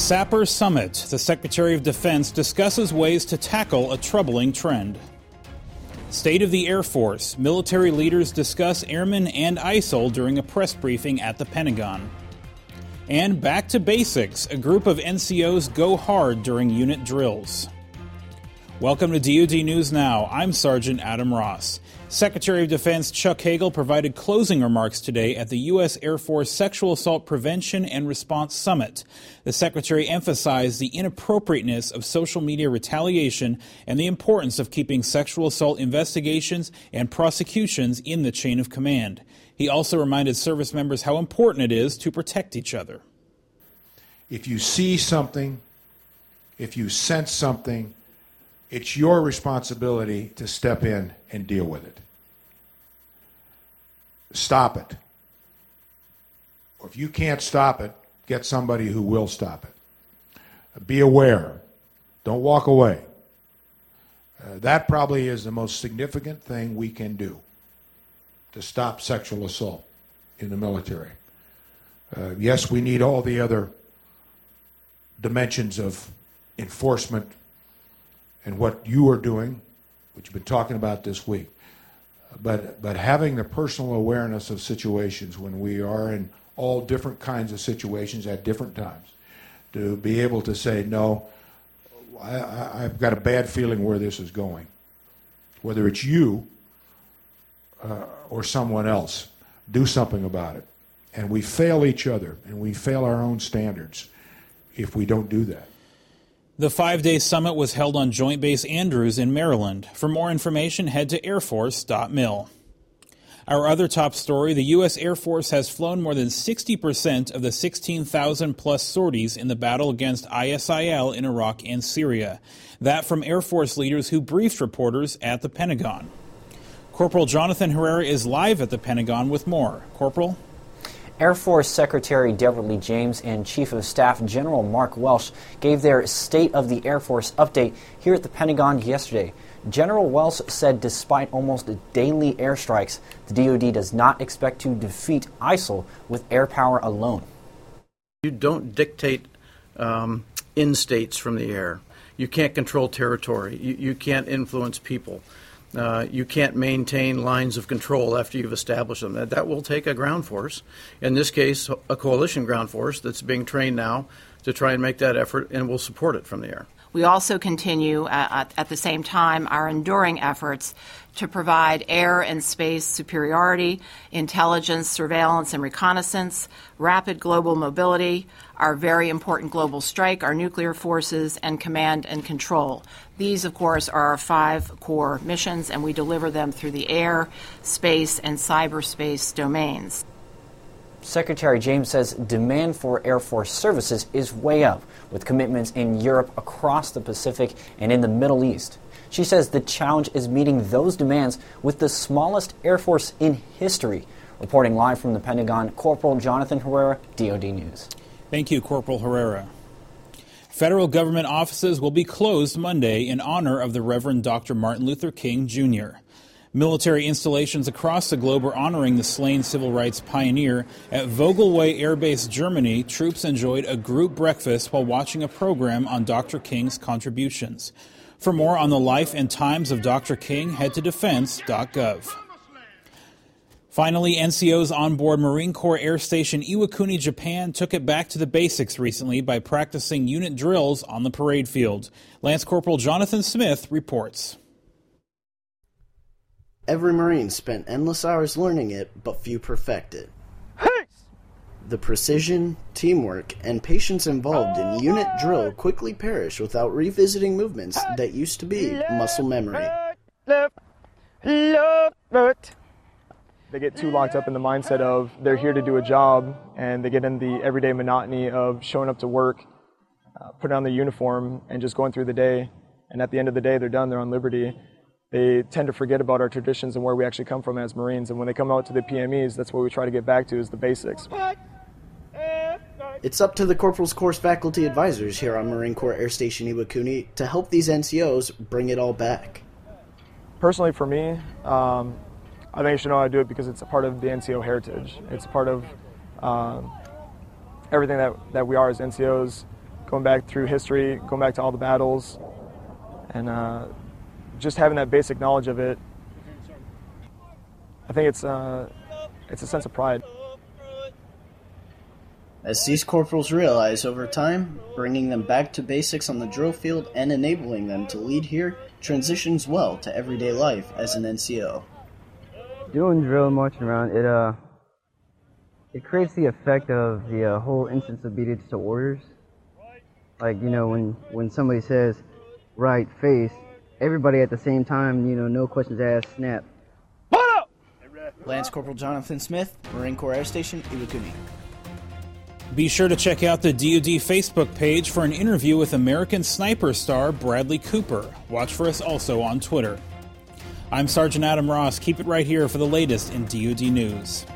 SAPR Summit. The Secretary of Defense discusses ways to tackle a troubling trend. State of the Air Force. Military leaders discuss airmen and ISIL during a press briefing at the Pentagon. And back to basics. A group of NCOs go hard during unit drills. Welcome to DoD News Now. I'm Sergeant Adam Ross. Secretary of Defense Chuck Hagel provided closing remarks today at the U.S. Air Force Sexual Assault Prevention and Response Summit. The Secretary emphasized the inappropriateness of social media retaliation and the importance of keeping sexual assault investigations and prosecutions in the chain of command. He also reminded service members how important it is to protect each other. If you see something, if you sense something, it's your responsibility to step in and deal with it. Stop it. Or if you can't stop it, get somebody who will stop it. Be aware. Don't walk away. Uh, that probably is the most significant thing we can do to stop sexual assault in the military. Uh, yes, we need all the other dimensions of enforcement and what you are doing, which you've been talking about this week. But, but having the personal awareness of situations when we are in all different kinds of situations at different times, to be able to say, no, I, have got a bad feeling where this is going. Whether it's you uh, or someone else, do something about it. And we fail each other and we fail our own standards if we don't do that. The five day summit was held on Joint Base Andrews in Maryland. For more information, head to airforce.mil. Our other top story the U.S. Air Force has flown more than 60% of the 16,000 plus sorties in the battle against ISIL in Iraq and Syria. That from Air Force leaders who briefed reporters at the Pentagon. Corporal Jonathan Herrera is live at the Pentagon with more. Corporal? Air Force Secretary Deborah Lee James and Chief of Staff General Mark Welsh gave their State of the Air Force update here at the Pentagon yesterday. General Welsh said despite almost daily airstrikes, the DoD does not expect to defeat ISIL with air power alone. You don't dictate um, in states from the air. You can't control territory. You, you can't influence people. Uh, you can't maintain lines of control after you've established them. That, that will take a ground force. In this case, a coalition ground force that's being trained now to try and make that effort, and we'll support it from the air. We also continue uh, at, at, the same time our enduring efforts to provide air and space superiority, intelligence, surveillance, and reconnaissance, rapid global mobility, our very important global strike, our nuclear forces, and command and control. These, of course, are our five core missions, and we deliver them through the air, space, and cyberspace domains. Secretary James says demand for Air Force services is way up, with commitments in Europe, across the Pacific, and in the Middle East. She says the challenge is meeting those demands with the smallest Air Force in history. Reporting live from the Pentagon, Corporal Jonathan Herrera, DoD News. Thank you, Corporal Herrera. Federal government offices will be closed Monday in honor of the Reverend Dr. Martin Luther King Jr. Military installations across the globe are honoring the slain civil rights pioneer. At Vogelweh Air Base, Germany, troops enjoyed a group breakfast while watching a program on Dr. King's contributions. For more on the life and times of Dr. King, head to defense.gov. Finally, NCOs on board Marine Corps Air Station Iwakuni, Japan took it back to the basics recently by practicing unit drills on the parade field. Lance Corporal Jonathan Smith reports. Every Marine spent endless hours learning it, but few perfect it. The precision, teamwork, and patience involved in unit drill quickly perish without revisiting movements that used to be muscle memory. They get too locked up in the mindset of they're here to do a job, and they get in the everyday monotony of showing up to work, uh, putting on their uniform, and just going through the day. And at the end of the day, they're done, they're on liberty they tend to forget about our traditions and where we actually come from as Marines. And when they come out to the PMEs, that's what we try to get back to is the basics. It's up to the Corporal's Course faculty advisors here on Marine Corps Air Station Iwakuni to help these NCOs bring it all back. Personally, for me, um, I think you should know how to do it because it's a part of the NCO heritage. It's part of um, everything that, that we are as NCOs going back through history, going back to all the battles, and uh, just having that basic knowledge of it. I think it's uh, it's a sense of pride. As these corporals realize over time, bringing them back to basics on the drill field and enabling them to lead here transitions well to everyday life as an NCO. Doing drill marching around, it uh, it creates the effect of the uh, whole instance obedience to orders. Like you know, when when somebody says right face, everybody at the same time, you know, no questions asked, snap. Lance Corporal Jonathan Smith, Marine Corps Air Station, Iwakuni. Be sure to check out the DoD Facebook page for an interview with American Sniper star Bradley Cooper. Watch for us also on Twitter. I'm Sergeant Adam Ross. Keep it right here for the latest in DoD news.